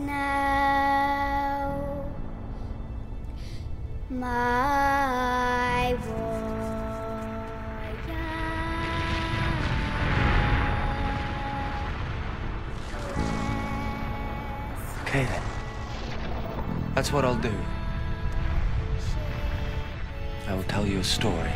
now. My Okay then. That's what I'll do. I will tell you a story.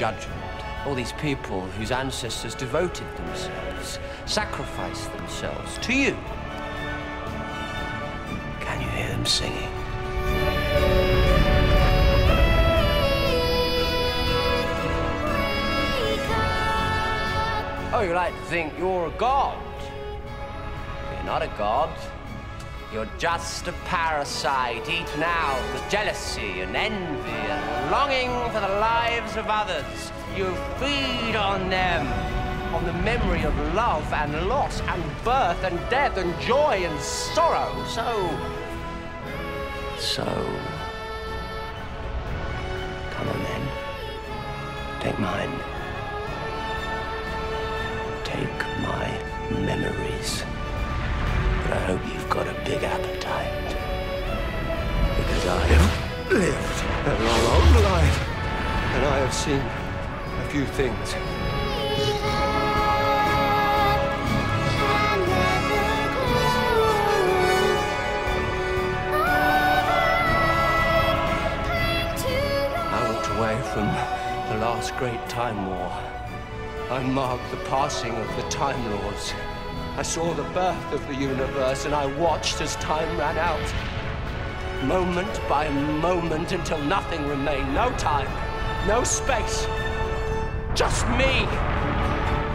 Judgment. All these people whose ancestors devoted themselves, sacrificed themselves to you. Can you hear them singing? Oh, you like to think you're a god? You're not a god. You're just a parasite eaten out with jealousy and envy and longing for the lives of others. You feed on them, on the memory of love and loss and birth and death and joy and sorrow. So, so, come on then, take mine. Take my memories. But I hope you've got a big appetite. Because I have lived a long. And I have seen a few things. I walked away from the last great time war. I marked the passing of the Time Lords. I saw the birth of the universe and I watched as time ran out. Moment by moment until nothing remained. No time, no space. Just me.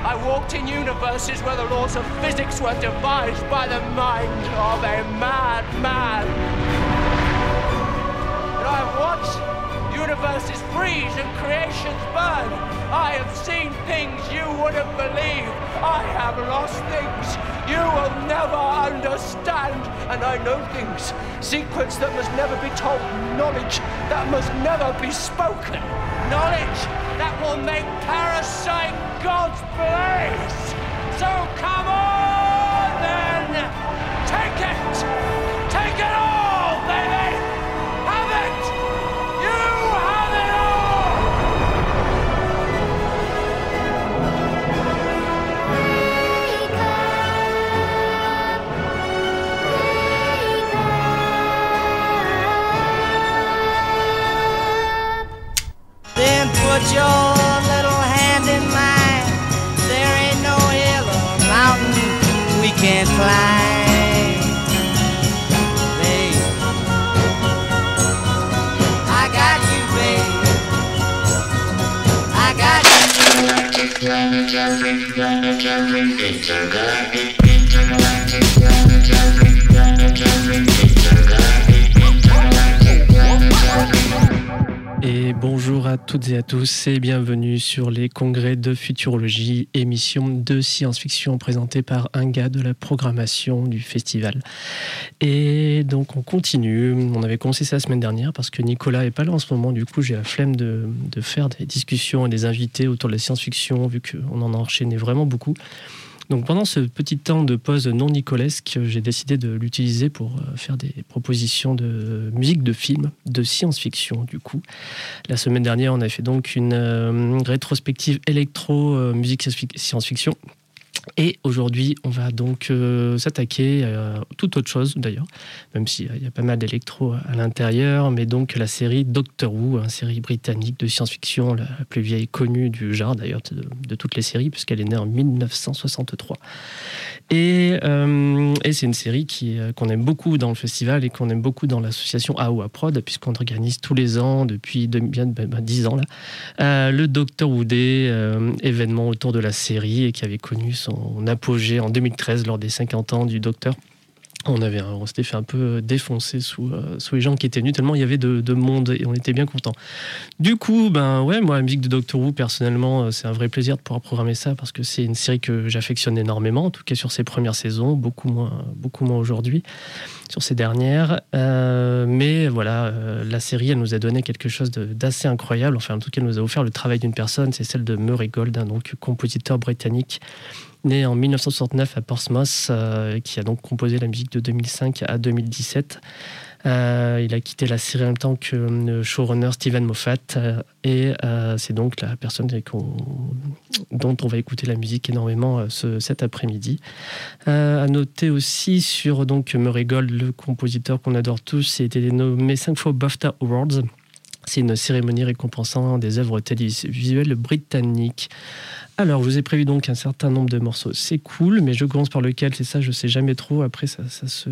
I walked in universes where the laws of physics were devised by the mind of a madman. And I have watched universes freeze and creations burn. I have seen things you wouldn't believe. I have lost things you will never understand. And I know things, secrets that must never be told, knowledge that must never be spoken, knowledge that will make parasite gods blaze. So come on put your little hand in mine. There ain't no hill or mountain we can't climb. Babe, I got you, babe. I got you. Et bonjour à toutes et à tous et bienvenue sur les congrès de futurologie, émission de science-fiction présentée par un gars de la programmation du festival. Et donc on continue, on avait commencé ça la semaine dernière parce que Nicolas est pas là en ce moment, du coup j'ai la flemme de, de faire des discussions et des invités autour de la science-fiction vu qu'on en a enchaîné vraiment beaucoup. Donc pendant ce petit temps de pause non nicolesque, j'ai décidé de l'utiliser pour euh, faire des propositions de musique de film, de science-fiction du coup. La semaine dernière, on a fait donc une euh, rétrospective électro euh, musique science-fiction. Et aujourd'hui, on va donc euh, s'attaquer à toute autre chose d'ailleurs, même s'il y a pas mal d'électro à l'intérieur, mais donc la série Doctor Who, une série britannique de science-fiction, la plus vieille connue du genre d'ailleurs de, toutes les séries, puisqu'elle est née en 1963. Et, euh, et c'est une série qui, euh, qu'on aime beaucoup dans le festival et qu'on aime beaucoup dans l'association AOA Prod, puisqu'on organise tous les ans, depuis bien 10 ben, ben, ans là, le Doctor Who Day, événement autour de la série et qui avait connu son son apogée en 2013 lors des 50 ans du Docteur. On, avait, on s'était fait un peu défoncer sous, euh, sous les gens qui étaient venus, tellement il y avait de, monde et on était bien contents. Du coup, ben ouais, moi, la musique de Doctor Who, personnellement, euh, c'est un vrai plaisir de pouvoir programmer ça parce que c'est une série que j'affectionne énormément, en tout cas sur ses premières saisons, beaucoup moins, beaucoup moins aujourd'hui, sur ces dernières. Euh, mais voilà, la série, elle nous a donné quelque chose d'assez incroyable. Enfin, en tout cas, elle nous a offert le travail d'une personne, c'est celle de Murray Gold, donc compositeur britannique né en 1969 à Portsmouth, euh, qui a donc composé la musique de 2005 à 2017. Euh, il a quitté la série en même temps que le showrunner Steven Moffat euh, et c'est donc la personne dont on va écouter la musique énormément ce, cet après-midi. à noter aussi sur donc Murray Gold, le compositeur qu'on adore tous, il a été nommé cinq fois BAFTA Awards. C'est une cérémonie récompensant des œuvres télévisuelles britanniques. Alors, je vous ai prévu donc un certain nombre de morceaux. C'est cool, mais je commence par lequel, c'est ça, je sais jamais trop. Après, ça, se,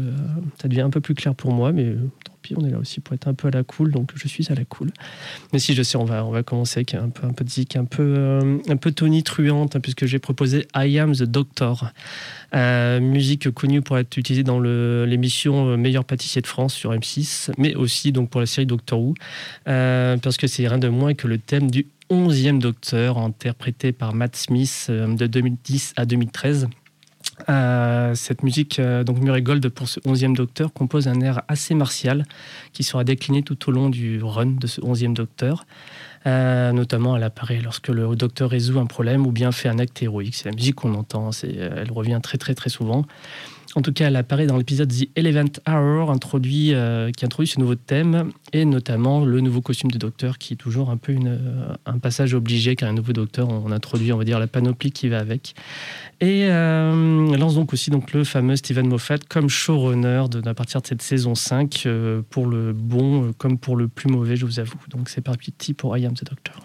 ça devient un peu plus clair pour moi, mais euh, pis, on est là aussi pour être un peu à la cool, donc je suis à la cool. Mais si, je sais, on va, on va commencer avec un peu, un peu de zik, un peu, euh, un peu tonitruante, hein, puisque j'ai proposé I Am the Doctor. Euh, musique connue pour être utilisée dans l'émission Meilleur pâtissier de France sur M6, mais aussi donc pour la série Doctor Who, parce que c'est rien de moins que le thème du 11e Docteur, interprété par Matt Smith euh, de 2010 à 2013. Euh, cette musique, euh, donc Murray Gold pour ce 11e Docteur, compose un air assez martial qui sera décliné tout au long du run de ce 11e Docteur. notamment, elle apparaît lorsque le Docteur résout un problème ou bien fait un acte héroïque. C'est la musique qu'on entend, elle revient très très très souvent. En tout cas, elle apparaît dans l'épisode The Eleventh Hour, euh, qui introduit ce nouveau thème, et notamment le nouveau costume de docteur, qui est toujours un peu euh, un passage obligé, car un nouveau docteur, on introduit, on va dire, la panoplie qui va avec. Et euh, lance donc aussi donc, le fameux Steven Moffat comme showrunner à partir de cette saison 5, pour le bon comme pour le plus mauvais, je vous avoue. Donc c'est parti pour I Am the Doctor.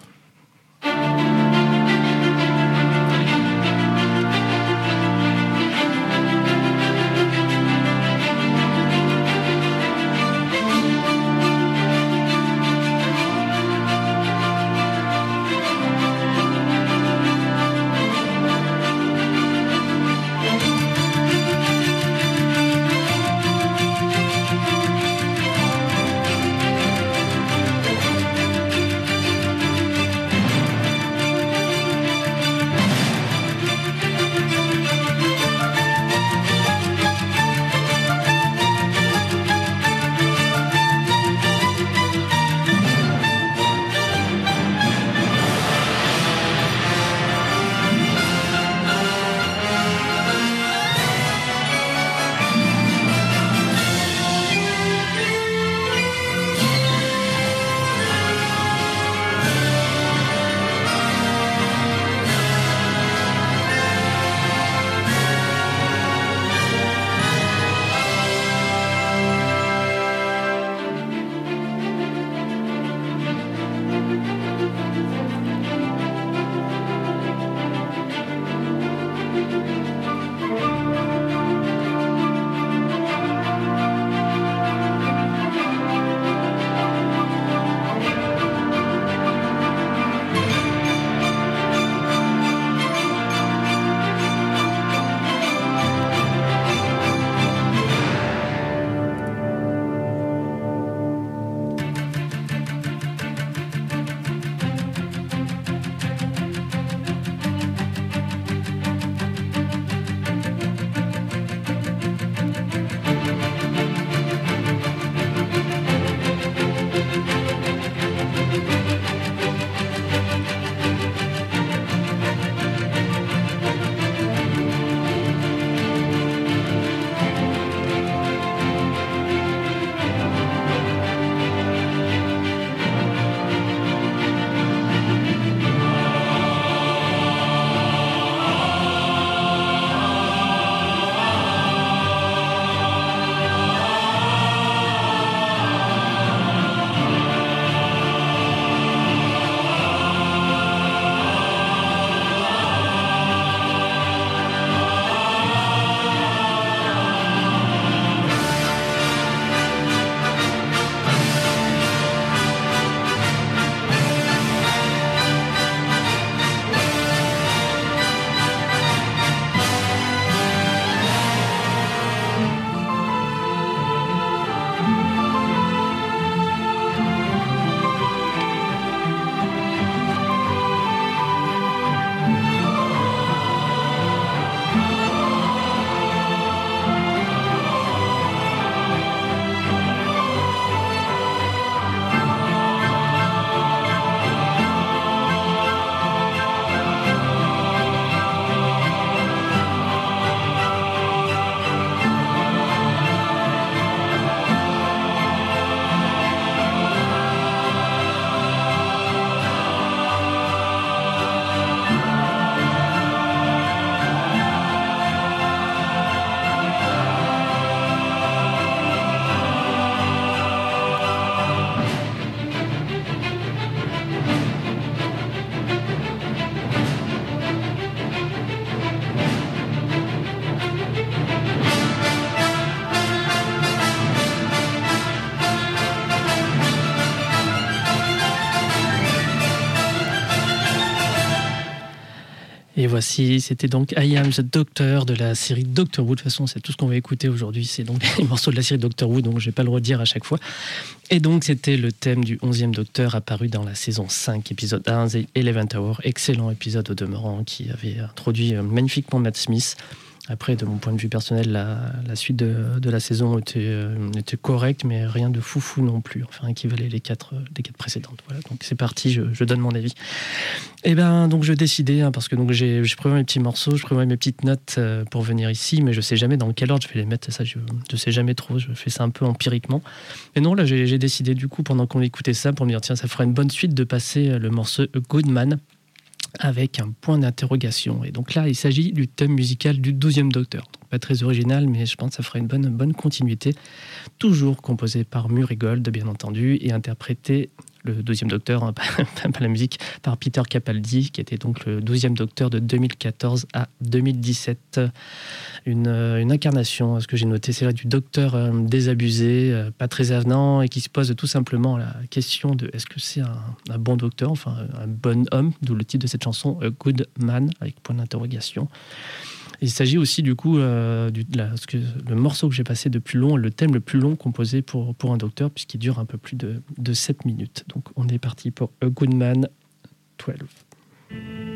C'était donc I Am the Doctor de la série Doctor Who. De toute façon, c'est tout ce qu'on va écouter aujourd'hui. C'est donc les morceaux de la série Doctor Who, donc je vais pas le redire à chaque fois. Et donc, c'était le thème du 11e Docteur apparu dans la saison 5, épisode 1, The Eleven Hour. Excellent épisode au demeurant qui avait introduit euh, magnifiquement Matt Smith. Après, de mon point de vue personnel, la, suite de, la saison euh, était, correcte, mais rien de foufou non plus. Enfin, les quatre, les quatre précédentes. Voilà, donc c'est parti, je, donne mon avis. Et eh ben, donc je décidais, hein, parce que j'ai prévu mes petits morceaux, je prévois mes petites notes euh, pour venir ici, mais je sais jamais dans quel ordre je vais les mettre. Ça, je, ne sais jamais trop. Je fais ça un peu empiriquement. Et non, là, j'ai décidé du coup, pendant qu'on écoutait ça, pour me dire tiens, ça ferait une bonne suite de passer euh, le morceau Goodman avec un point d'interrogation. Et donc là, il s'agit du thème musical du 12e Docteur. pas très original, mais je pense que ça ferait une bonne, bonne continuité. Toujours composé par Murray Gold, bien entendu, et interprété le 12e docteur, hein, pas, la musique, par Peter Capaldi, qui était donc le 12e docteur de 2014 à 2017. Une, euh, une incarnation, ce que j'ai noté, c'est là du docteur euh, désabusé, euh, pas très avenant, et qui se pose tout simplement la question de est-ce que c'est un, bon docteur, enfin un bon homme, d'où le titre de cette chanson, Good Man, avec point d'interrogation. Il s'agit aussi du coup euh, du, le morceau que j'ai passé de plus long, le thème le plus long composé pour, un docteur, puisqu'il dure un peu plus de, de 7 minutes. Donc on est parti pour A Good Man 12.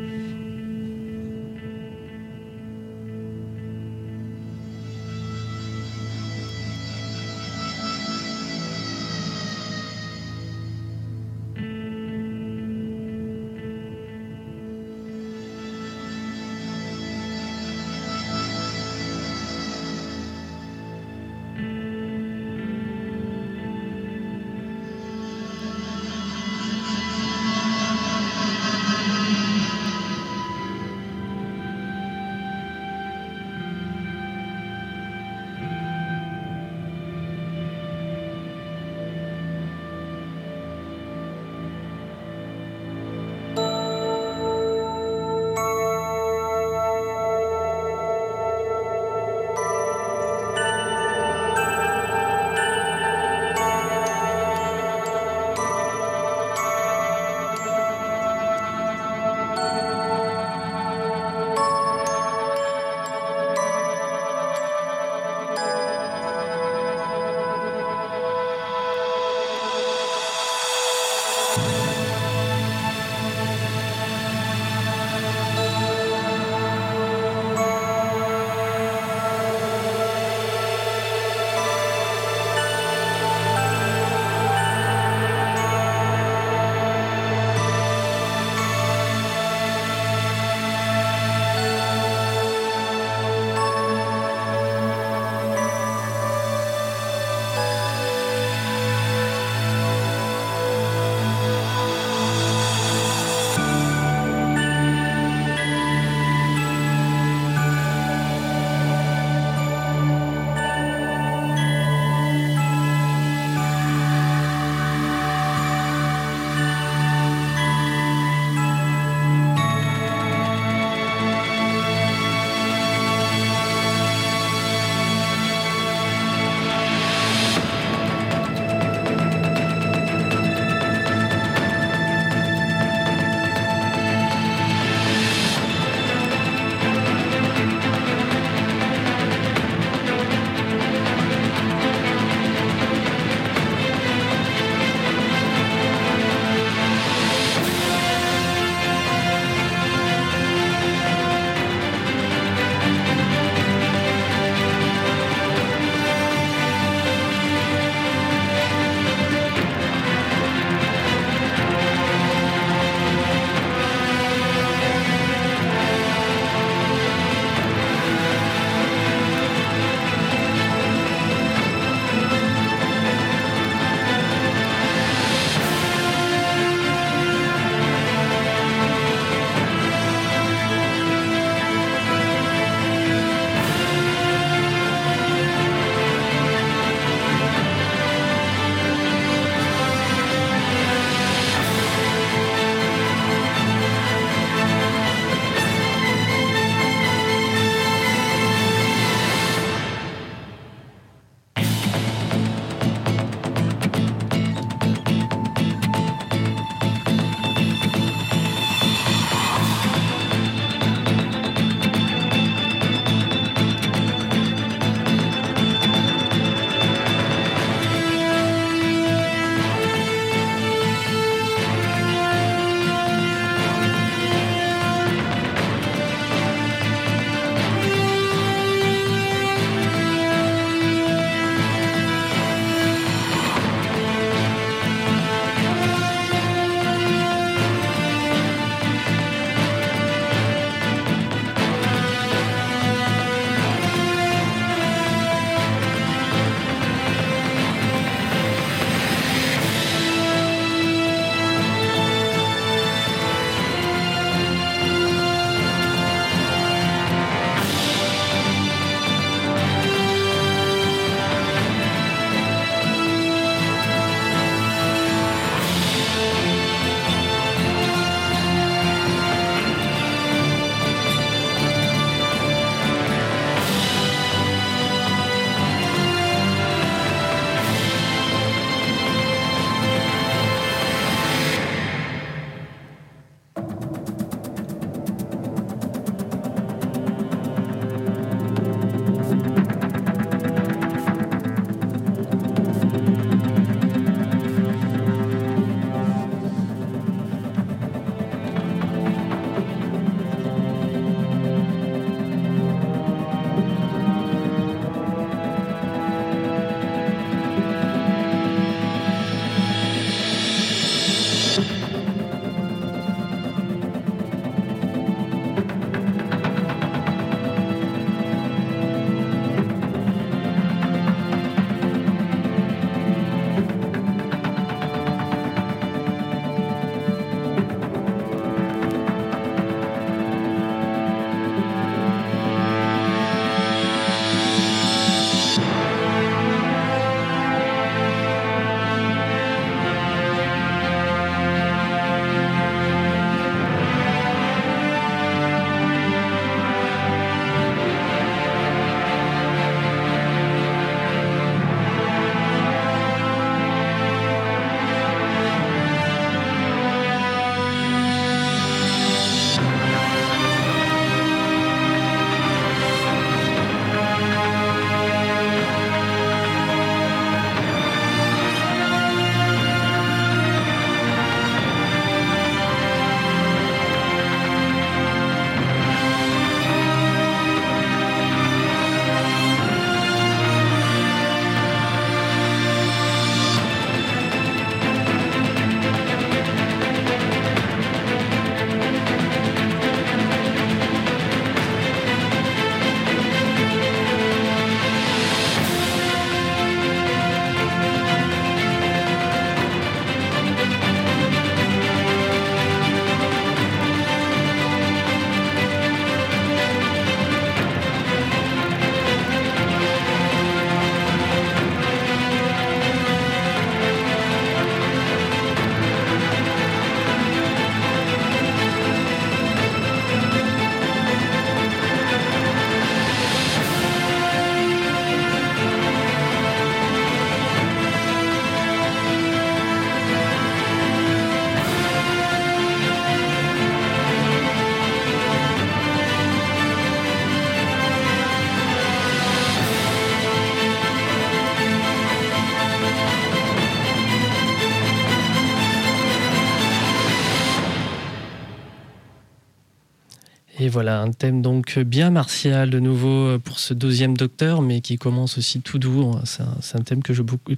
Voilà, un thème donc bien martial de nouveau pour ce deuxième docteur, mais qui commence aussi tout doux. C'est un, thème que,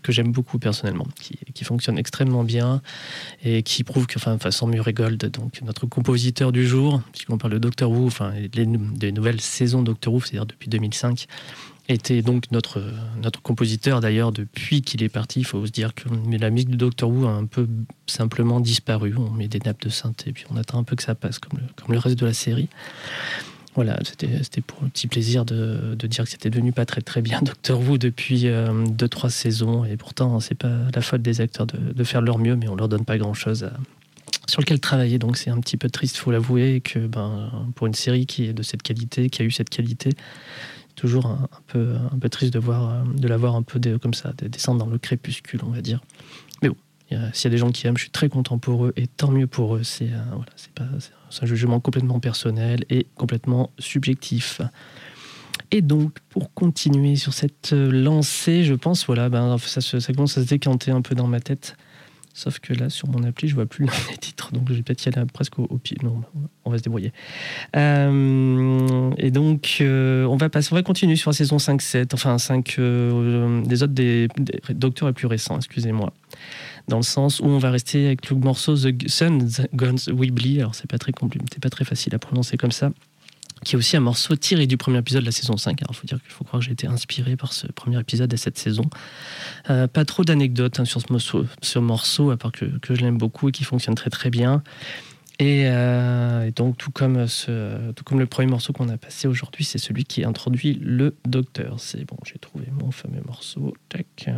j'aime beaucoup personnellement, qui, fonctionne extrêmement bien et qui prouve que, enfin, façon Murray Gold, donc notre compositeur du jour, puisqu'on parle de Doctor Who, enfin, des nouvelles saisons Doctor Who, c'est-à-dire depuis 2005, était donc notre, notre compositeur d'ailleurs depuis qu'il est parti. Il faut se dire que la musique de Doctor Who a un peu simplement disparu. On met des nappes de synthé, puis on attend un peu que ça passe, comme le, comme le reste de la série. Voilà, c'était pour le petit plaisir de, de dire que c'était devenu pas très très bien Doctor Who depuis 2-3 euh, saisons. Et pourtant, c'est pas la faute des acteurs de, de, faire leur mieux, mais on leur donne pas grand chose sur lequel travailler. Donc c'est un petit peu triste, faut l'avouer, que ben, pour une série qui est de cette qualité, qui a eu cette qualité, toujours un, peu, un peu triste de, voir, euh, de la voir un peu comme ça, descendre dans le crépuscule, on va dire. Mais bon, s'il y a des gens qui aiment, je suis très content pour eux et tant mieux pour eux. C'est euh, voilà, un jugement complètement personnel et complètement subjectif. Et donc, pour continuer sur cette euh, lancée, je pense, voilà, ben, ça commence à se décanter un peu dans ma tête. Sauf que là, sur mon appli, je vois plus les titres, donc je vais peut-être y aller presque au, pied. Non, on va se débrouiller. Euh, et donc, euh, on va passer, on va continuer sur la saison 5-7, enfin 5 euh, des autres des, docteurs les plus récents, excusez-moi. Dans le sens où on va rester avec le morceau The Sun Guns Weebly. Alors, c'est pas très compliqué, c'est pas très facile à prononcer comme ça qui est aussi un morceau tiré du premier épisode de la saison 5. Alors, il faut dire qu'il faut croire que j'ai été inspiré par ce premier épisode et cette saison. Euh, pas trop d'anecdotes hein, sur ce morceau, ce morceau, à part que, que je l'aime beaucoup et qui fonctionne très très bien. Et, euh, donc, tout comme, ce, tout comme le premier morceau qu'on a passé aujourd'hui, c'est celui qui introduit le docteur. C'est bon, j'ai trouvé mon fameux morceau. Tac.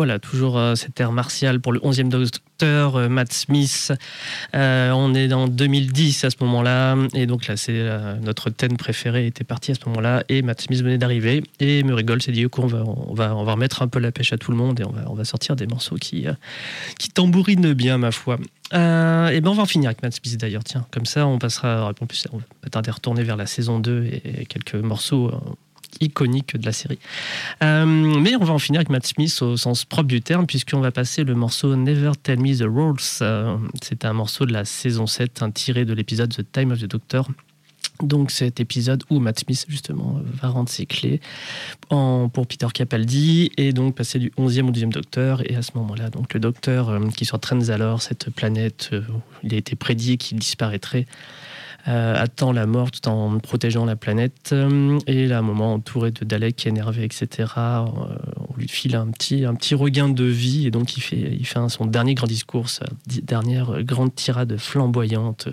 Voilà, toujours euh, cet air martial pour le 11e docteur, euh, Matt Smith. Euh, on est dans 2010 à ce moment-là, et donc là, c'est notre thème préféré était parti à ce moment-là, et Matt Smith venait d'arriver, et me rigole, c'est dit qu'on va, on va, on va remettre un peu la pêche à tout le monde, et on va, on va sortir des morceaux qui, qui tambourinent bien, ma foi. et ben on va en finir avec Matt Smith d'ailleurs, tiens, comme ça on passera, on va tarder à retourner vers la saison 2 et quelques morceaux iconique de la série. Euh, mais on va en finir avec Matt Smith au sens propre du terme, puisqu'on va passer le morceau Never Tell Me the Rules. Euh, c'est un morceau de la saison 7, un tiré de l'épisode The Time of the Doctor. Donc cet épisode où Matt Smith justement va rendre ses clés en, pour Peter Capaldi et donc passer du 11e au 12e docteur et à ce moment-là donc le docteur euh, qui sur alors cette planète il a été prédit qu'il disparaîtrait attend la mort tout en protégeant la planète. Euh, et là, un moment, entouré de Daleks énervés, etc., euh, on lui file un petit, un petit regain de vie. Et donc, il fait, il fait son dernier grand discours, sa dernière grande tirade flamboyante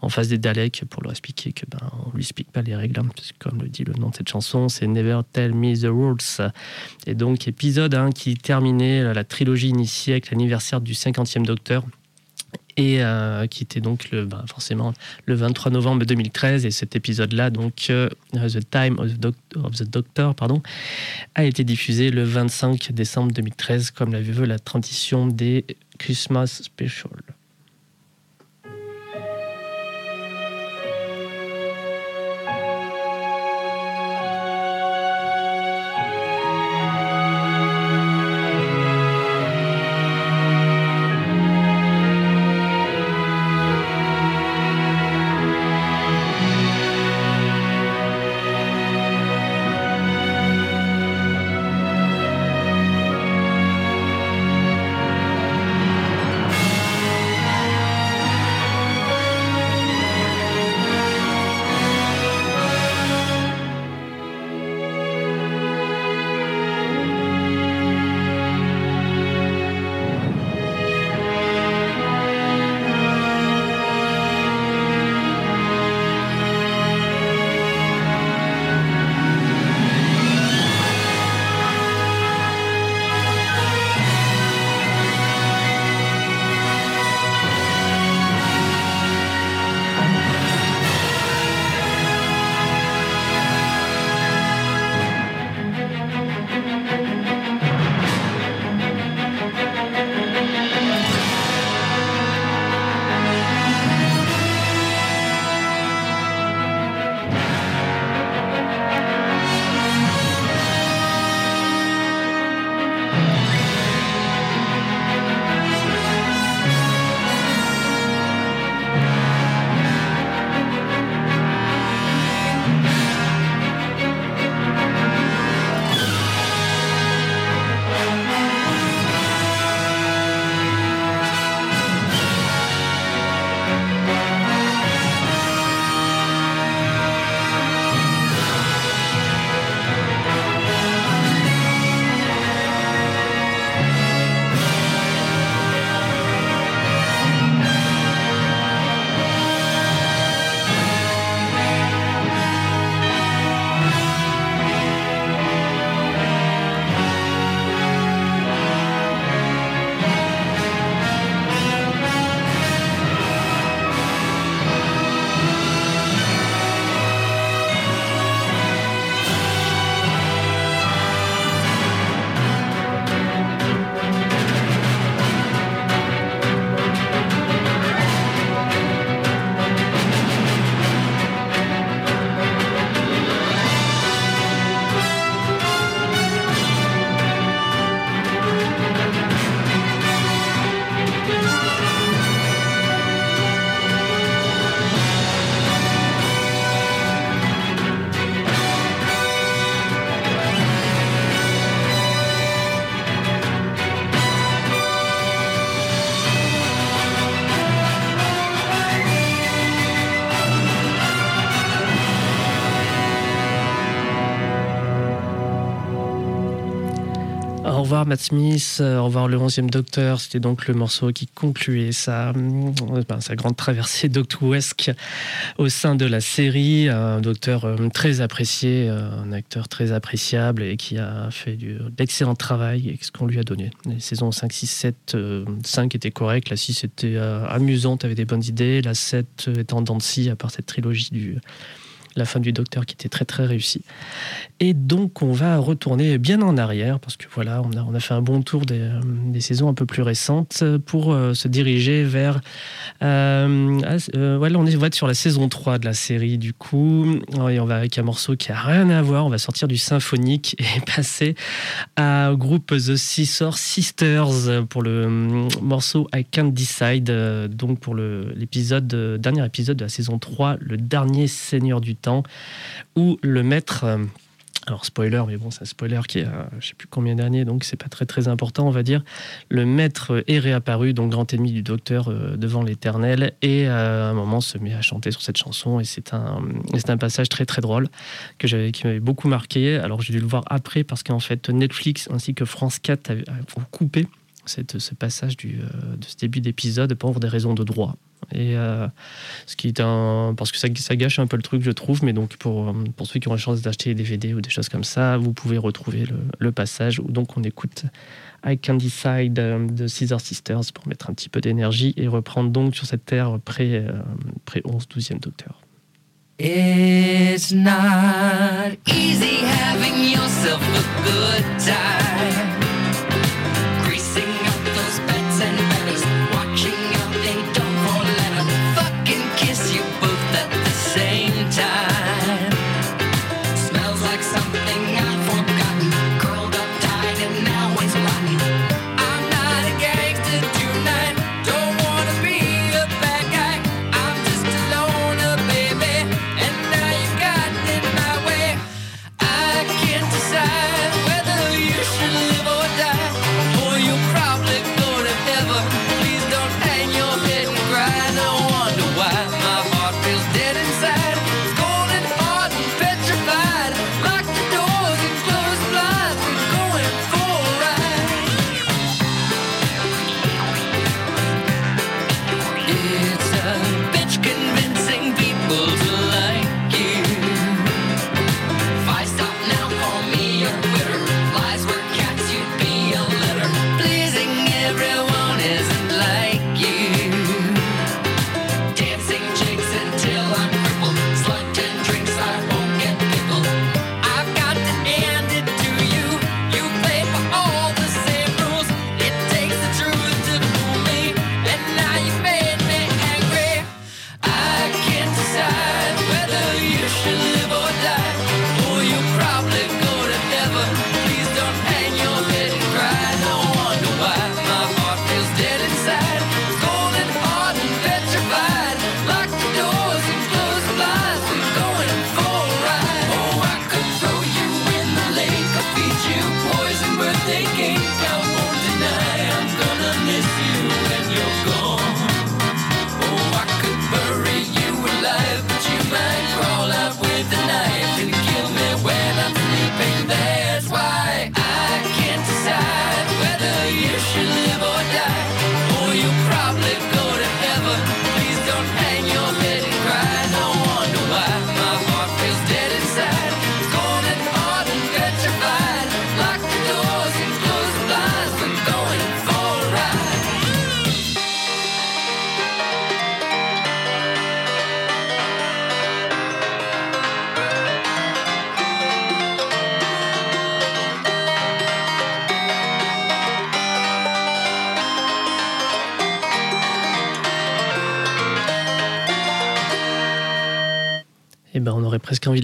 en face des Daleks pour leur expliquer que ben, on lui explique pas les règles. Hein, comme le dit le nom de cette chanson, c'est Never Tell Me the Rules. Et donc, épisode hein, qui terminait la trilogie initiée avec l'anniversaire du 50e Docteur et euh, qui était donc le, ben, forcément le 23 novembre 2013 et cet épisode-là donc euh, The Time of the, Doctor pardon a été diffusé le 25 décembre 2013 comme l'avait vu la transition des Christmas Special. Matt Smith, euh, au revoir le 11e Docteur. C'était donc le morceau qui concluait sa, euh, grande traversée doctouesque au sein de la série. Un docteur euh, très apprécié, un acteur très appréciable et qui a fait d'excellent travail et ce qu'on lui a donné. Les saisons 5, 6, 7, 5 étaient correctes, la 6 était amusante, avait des bonnes idées, la 7 était en à part cette trilogie du la fin du Docteur qui était très très réussie. Et donc on va retourner bien en arrière parce que voilà, on a, on a fait un bon tour des, des saisons un peu plus récentes pour se diriger vers... voilà, on, est, on va être sur la saison 3 de la série du coup. Et on va avec un morceau qui a rien à voir. On va sortir du symphonique et passer au groupe The Scissor Sisters pour le morceau I Can't Decide. Donc pour l'épisode, dernier épisode de la saison 3, le dernier Seigneur du Où le maître alors spoiler, mais bon, c'est un spoiler qui est, je je sais plus combien d'années, donc c'est pas très très important, on va dire. Le maître est réapparu, donc grand ennemi du docteur euh, devant l'Éternel, et euh, à un moment se met à chanter sur cette chanson, et c'est un, c'est un passage très très drôle que j'avais, qui m'avait beaucoup marqué. Alors j'ai dû le voir après parce qu'en fait Netflix ainsi que France 4 ont coupé cette, ce passage du, euh, de ce début d'épisode pour des raisons de droit. Et euh, ce qui est un. Parce que ça, ça, gâche un peu le truc, je trouve. Mais donc, pour, pour ceux qui ont la chance d'acheter des DVD ou des choses comme ça, vous pouvez retrouver le, passage où donc on écoute I Can Decide euh, de Caesar Sisters pour mettre un petit peu d'énergie et reprendre donc sur cette terre près, euh, près 11, 12e docteur. It's not easy having yourself a good time.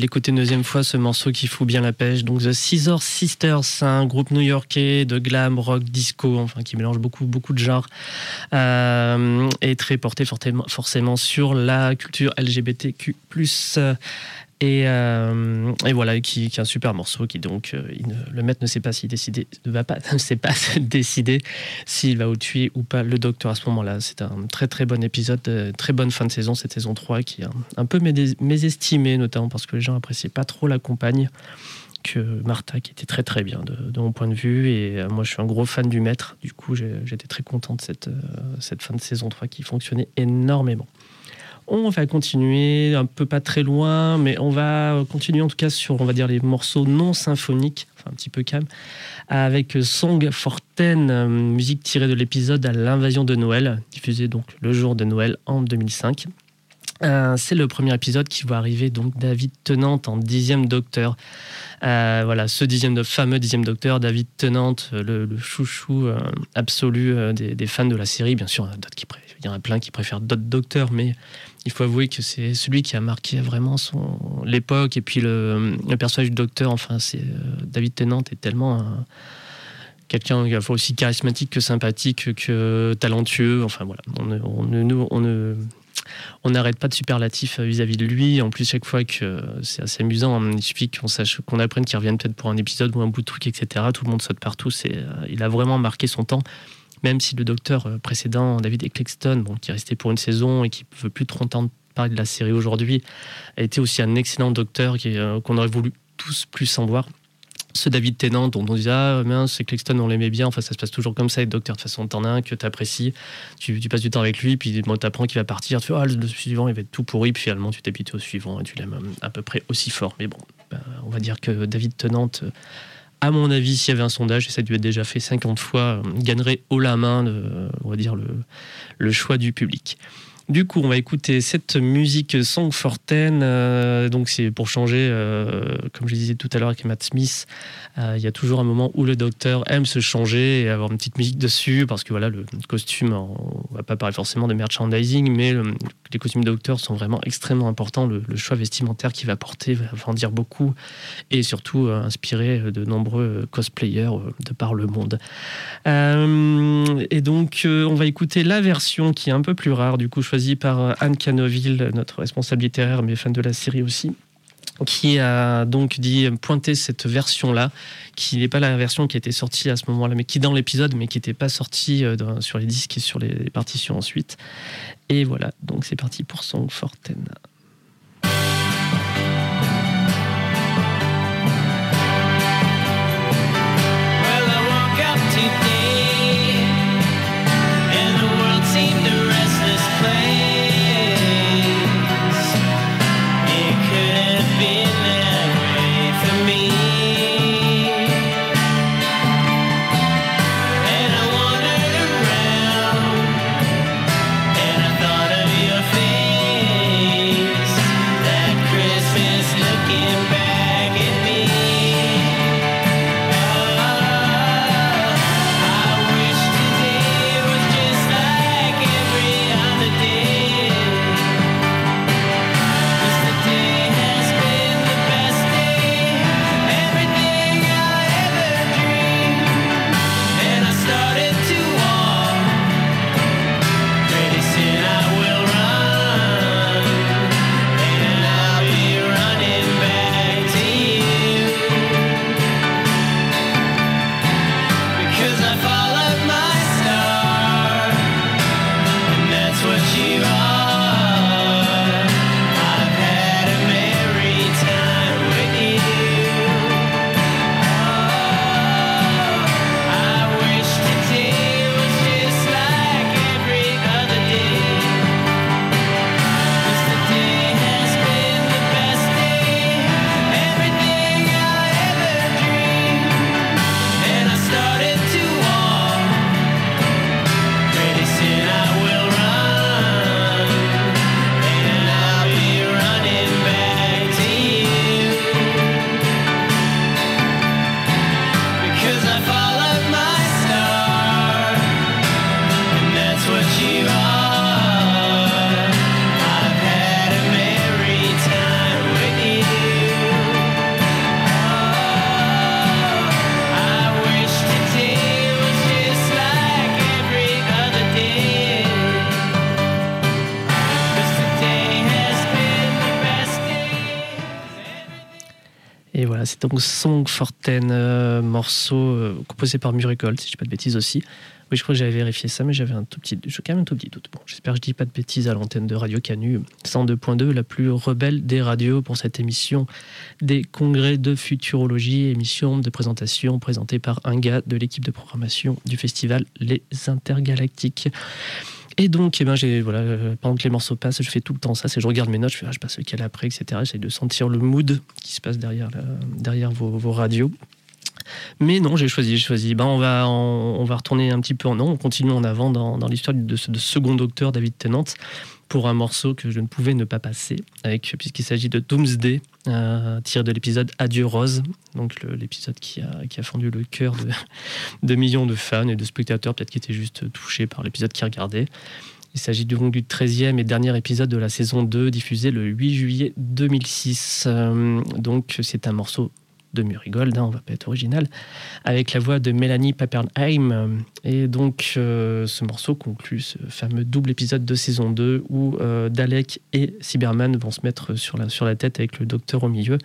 L'écouter une deuxième fois, ce morceau qui fout bien la pêche. Donc The Scissor Sisters, un groupe new-yorkais de glam, rock, disco, enfin qui mélange beaucoup, beaucoup de genres, euh, et très porté forcément sur la culture LGBTQ+. Euh, et, voilà, qui, est un super morceau qui donc euh, le maître ne sait pas s'il décider, ne va pas, ne sait pas décider s'il va ou tuer ou pas le docteur à ce moment-là. C'est un très très bon épisode, euh, très bonne fin de saison, cette saison 3 qui est un, peu mésestimée notamment parce que les gens appréciaient pas trop la compagne que Martha qui était très très bien de, mon point de vue et moi je suis un gros fan du maître du coup j'étais très content de cette, cette fin de saison 3 qui fonctionnait énormément. On va continuer un peu pas très loin, mais on va continuer en tout cas sur, on va dire, les morceaux non symphoniques, enfin un petit peu calme, avec Song for Ten, musique tirée de l'épisode à l'invasion de Noël, diffusée donc le jour de Noël en 2005. Euh, c'est le premier épisode qui va arriver, donc David Tennant en dixième docteur. Euh, voilà, ce dixième, fameux dixième docteur, David Tennant, le, le chouchou absolu des, fans de la série. Bien sûr, il y en a plein qui préfèrent d'autres docteurs, mais il faut avouer que c'est celui qui a marqué vraiment son l'époque. Et puis le, personnage du docteur, enfin, c'est David Tennant est tellement un quelqu'un aussi charismatique que sympathique que talentueux. Enfin voilà, on ne, on n'arrête pas de superlatifs vis-à-vis de lui. En plus, chaque fois que c'est assez amusant, hein, il suffit qu'on sache, qu'on apprenne qu'il revienne peut-être pour un épisode ou un bout de truc, etc. Tout le monde saute partout. C'est, euh, il a vraiment marqué son temps. Même si le docteur euh, précédent, David Eccleston, bon, qui est resté pour une saison et qui veut plus trop entendre parler de la série aujourd'hui, a été aussi un excellent docteur euh, qu'on aurait voulu tous plus en voir. Ce David Tennant dont on disait ah mince Claxton on l'aimait bien. Enfin ça se passe toujours comme ça avec Docteur de toute façon t'en as un que t'apprécies. Tu, tu passes du temps avec lui puis bon, t'apprends qu'il va partir. Tu fais ah le, suivant il va être tout pourri. Puis finalement tu t'habites au suivant et tu l'aimes euh, à peu près aussi fort. Mais bon ben, on va dire que David Tennant à mon avis, s'il y avait un sondage, et ça a dû être déjà fait 50 fois, euh, gagnerait haut la main, le, le choix du public. Du coup, on va écouter cette musique Song for Ten. Euh, donc, c'est pour changer, euh, comme je disais tout à l'heure avec Matt Smith, euh, il y a toujours un moment où le docteur aime se changer et avoir une petite musique dessus, parce que voilà, le costume, on va pas parler forcément de merchandising, mais les costumes de docteur sont vraiment extrêmement importants. Le, choix vestimentaire qu'il va porter va en dire beaucoup, et surtout inspirer de nombreux cosplayers de par le monde. et donc, on va écouter la version qui est un peu plus rare, du coup, par euh, Anne Canoville, notre responsable littéraire, mais fan de la série aussi qui a donc dit pointer cette version-là, qui n'est pas la version qui était sortie à ce moment-là, mais qui est dans l'épisode, mais qui n'était pas sortie euh, sur les disques et sur les partitions ensuite. Et voilà, donc c'est parti pour Song Forten. Donc Song for Ten, euh, morceau euh, composé par Miracle, si je dis pas de bêtises aussi. Oui, je crois que j'avais vérifié ça, mais j'avais un tout petit, je quand un tout petit doute. Bon, j'espère que je dis pas de bêtises à l'antenne de Radio Canu 102.2, la plus rebelle des radios pour cette émission des congrès de futurologie, émission de présentation présentée par un gars de l'équipe de programmation du festival Les Intergalactiques. Et donc, eh ben, voilà, euh, pendant que les morceaux passent, je fais tout le temps ça. C'est je regarde mes notes, je fais, ah, je passe lequel après, etc. J'essaie de sentir le mood qui se passe derrière, derrière vos, radios. Mais non, j'ai choisi, j'ai choisi. Ben, on, va, on, va retourner un petit peu en non, on continue en avant dans, dans l'histoire de ce second docteur, David Tennant pour un morceau que je ne pouvais ne pas passer, avec, puisqu'il s'agit de Doomsday, tiré de l'épisode Adieu Rose, donc l'épisode qui a, qui a fondu le cœur de, millions de fans et de spectateurs, peut-être qui étaient juste touchés par l'épisode qu'ils regardaient. Il s'agit du, du 13e et dernier épisode de la saison 2, diffusé le 8 juillet 2006. Euh, donc c'est un morceau de Murigold, hein, on va pas être original, avec la voix de Mélanie Papernheim. Et donc euh, ce morceau conclut ce fameux double épisode de saison 2 où euh, Dalek et Cyberman vont se mettre sur la, tête avec le docteur au milieu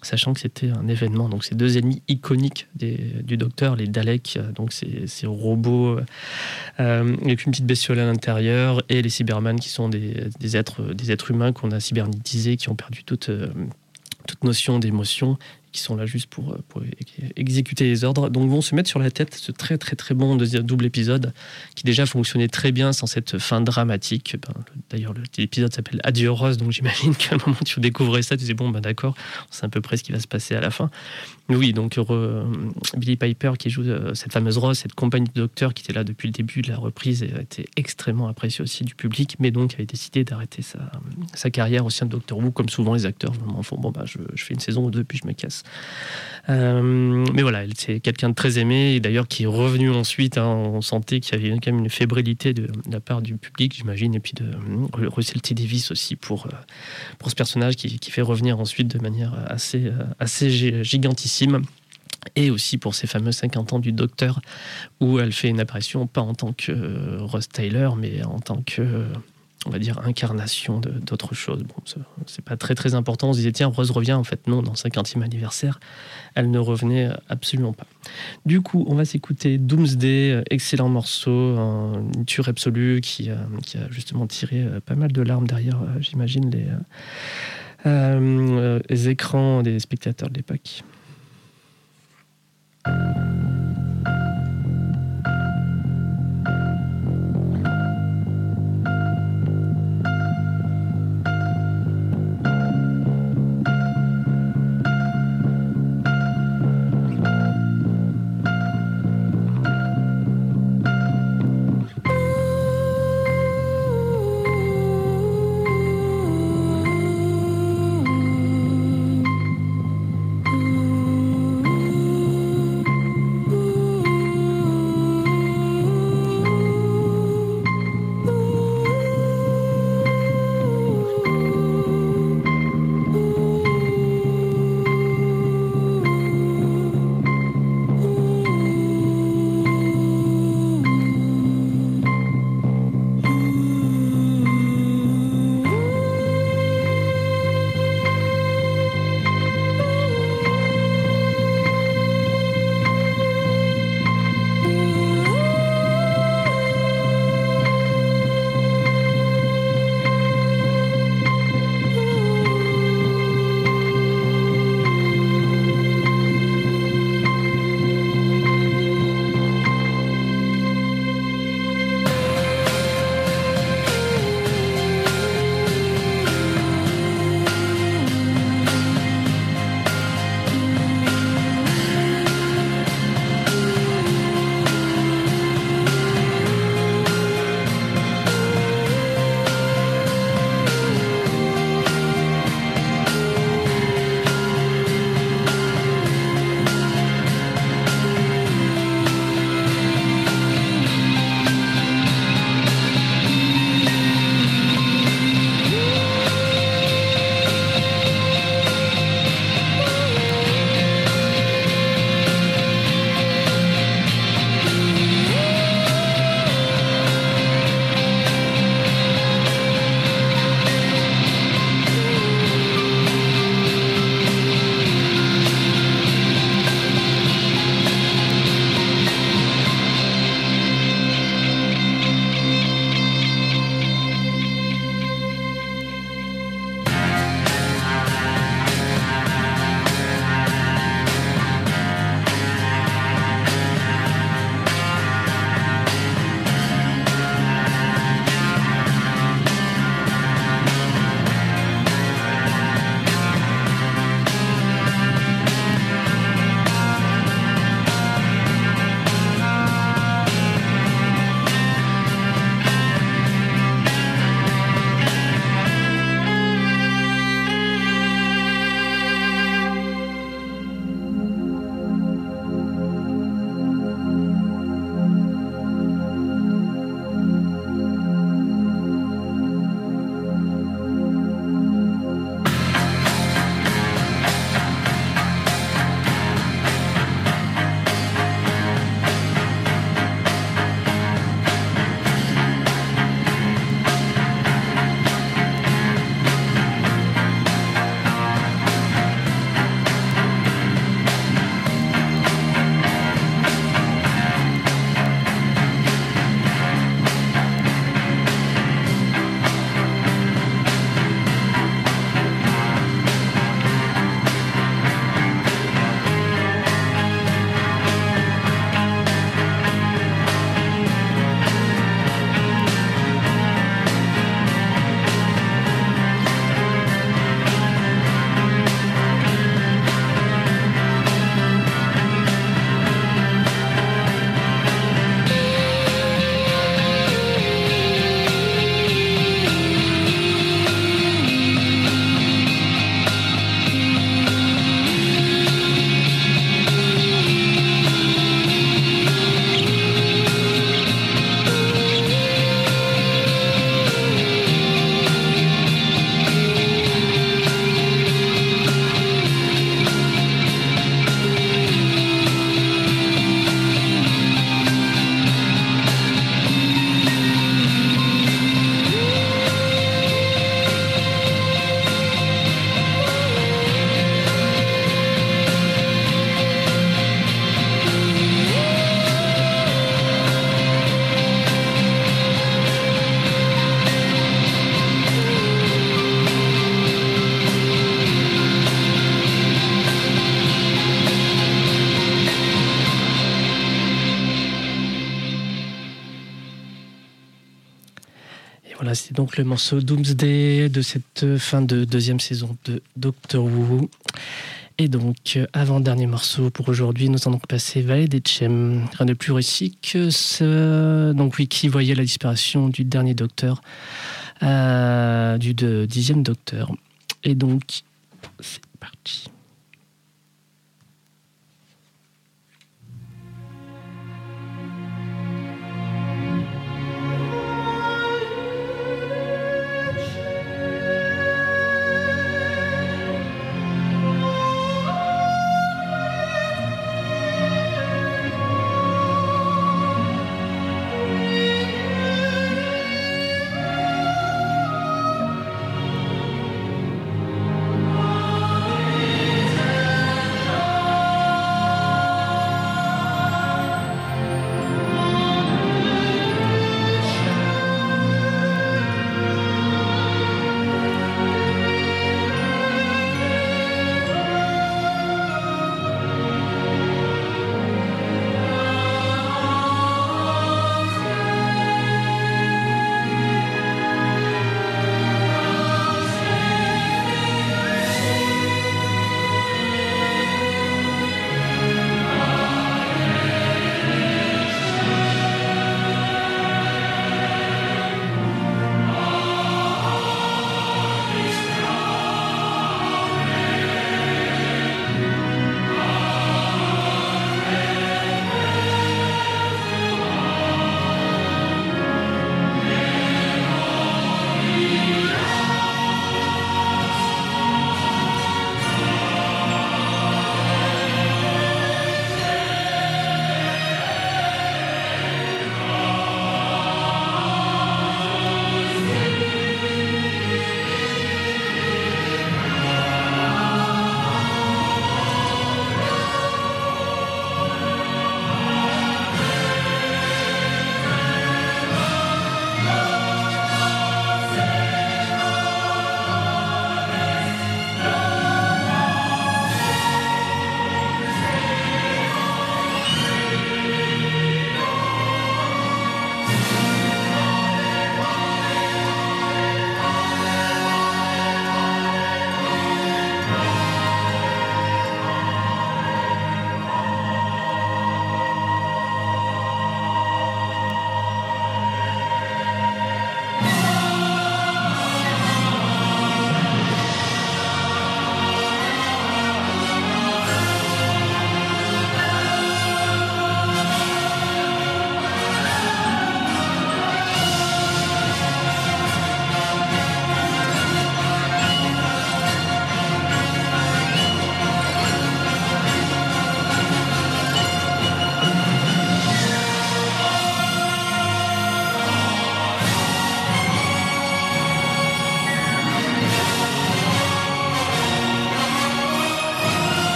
sachant que c'était un événement. Donc, ces deux ennemis iconiques du Docteur, les Daleks, euh, donc ces, robots avec une petite bestiole à l'intérieur, et les Cybermen, qui sont des, êtres, humains qu'on a cybernétisés, qui ont perdu toute notion d'émotion qui sont là juste pour, euh, exécuter les ordres. Donc vont se mettre sur la tête ce très très très bon double épisode qui déjà fonctionnait très bien sans cette fin dramatique. Ben, D'ailleurs l'épisode s'appelle Adieu Rose, donc j'imagine qu'à un moment tu découvrais ça, tu disais bon ben d'accord, c'est à peu près ce qui va se passer à la fin. Oui, donc euh, Billy Piper qui joue euh, cette fameuse Rose, cette compagnie de docteur qui était là depuis le début de la reprise et a été extrêmement appréciée aussi du public, mais donc avait décidé d'arrêter sa, carrière au sein de Doctor Who, comme souvent les acteurs font bon bah je, fais une saison ou deux puis je me casse. Euh, mais voilà, c'est quelqu'un de très aimé et d'ailleurs qui est revenu ensuite. Hein, on sentait qu'il y avait quand même une fébrilité de, la part du public, j'imagine, et puis de Russell T. Davis aussi pour, ce personnage qui, qui, fait revenir ensuite de manière assez, assez gigantissime et aussi pour ces fameux 50 ans du Docteur, où elle fait une apparition pas en tant que Ross Taylor, mais en tant que on va dire, incarnation d'autre chose. Bon, c'est pas très très important. On se disait, tiens, Rose revient. En fait, non, dans le 50e anniversaire, elle ne revenait absolument pas. Du coup, on va s'écouter Doomsday, euh, excellent morceau, une tueur absolue qui, qui, a justement tiré euh, pas mal de larmes derrière, euh, j'imagine, les, les écrans des spectateurs de l'époque. うん。Donc le morceau Doomsday de cette fin de deuxième saison de Doctor Who. Et donc, avant-dernier morceau pour aujourd'hui, nous allons passer Vallée des Chem. Rien de plus réussi que ce. Donc, qui voyait la disparition du dernier docteur, euh, du dixième docteur. Et donc, c'est parti.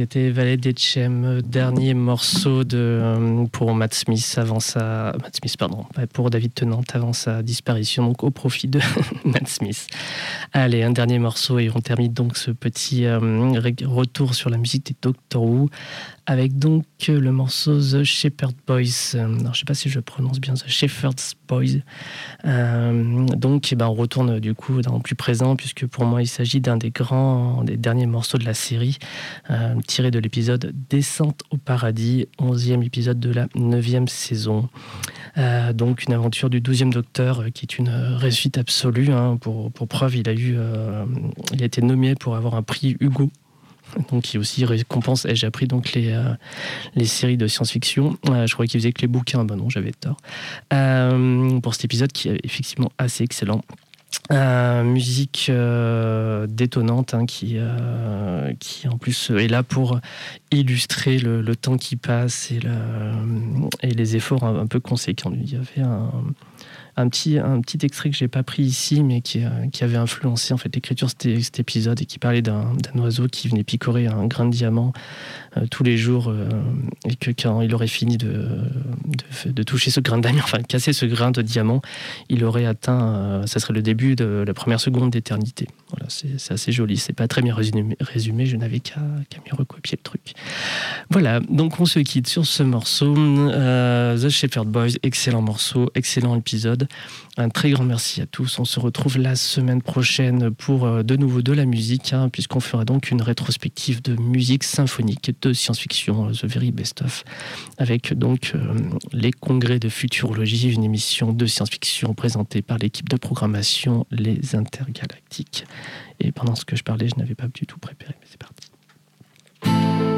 C'était Valet des Chem, dernier morceau de, euh, pour Matt Smith avant sa, Matt Smith, pardon, pour David Tennant avant sa disparition, donc au profit de Matt Smith. Allez, un dernier morceau et on termine donc ce petit euh, retour sur la musique des Doctor Who avec donc le morceau The Shepherd Boys. Alors, je ne sais pas si je prononce bien The Shepherd's Boys. Euh, donc, eh ben, on retourne du coup dans le plus présent, puisque pour moi, il s'agit d'un des grands, des derniers morceaux de la série, euh, tiré de l'épisode Descente au paradis, 11e épisode de la 9e saison. Euh, donc, une aventure du 12e Docteur qui est une réussite absolue. Hein. pour, pour, preuve, il a, eu, il a été nommé pour avoir un prix Hugo donc qui aussi récompense. Et j'ai appris donc les, euh, les séries de science-fiction. Euh, je croyais qu'il faisait que les bouquins. Ben non, j'avais tort. Euh, pour cet épisode qui est effectivement assez excellent. musique détonnante hein, qui, qui en plus est là pour illustrer le, temps qui passe et, le, et les efforts un, peu conséquents. Il y avait un petit, un petit extrait que j'ai pas pris ici, mais qui, qui avait influencé en fait l'écriture de cet, épisode et qui parlait d'un oiseau qui venait picorer un grain de diamant tous les jours et que quand il aurait fini de, de, toucher ce grain de diamant, enfin casser ce grain de diamant, il aurait atteint, ça serait le début de la première seconde d'éternité. Voilà, c'est assez joli. C'est pas très bien résumé, je n'avais qu'à mieux recopier le truc. Voilà, donc on se quitte sur ce morceau. Euh, The Shepherd Boys, excellent morceau, excellent épisode. Un très grand merci à tous. On se retrouve la semaine prochaine pour euh, de nouveau de la musique, hein, puisqu'on fera donc une rétrospective de musique symphonique de science-fiction, euh, The Very Best of, avec donc les congrès de futurologie, une émission de science-fiction présentée par l'équipe de programmation Les Intergalactiques. Et pendant ce que je parlais, je n'avais pas du tout préparé, mais c'est parti.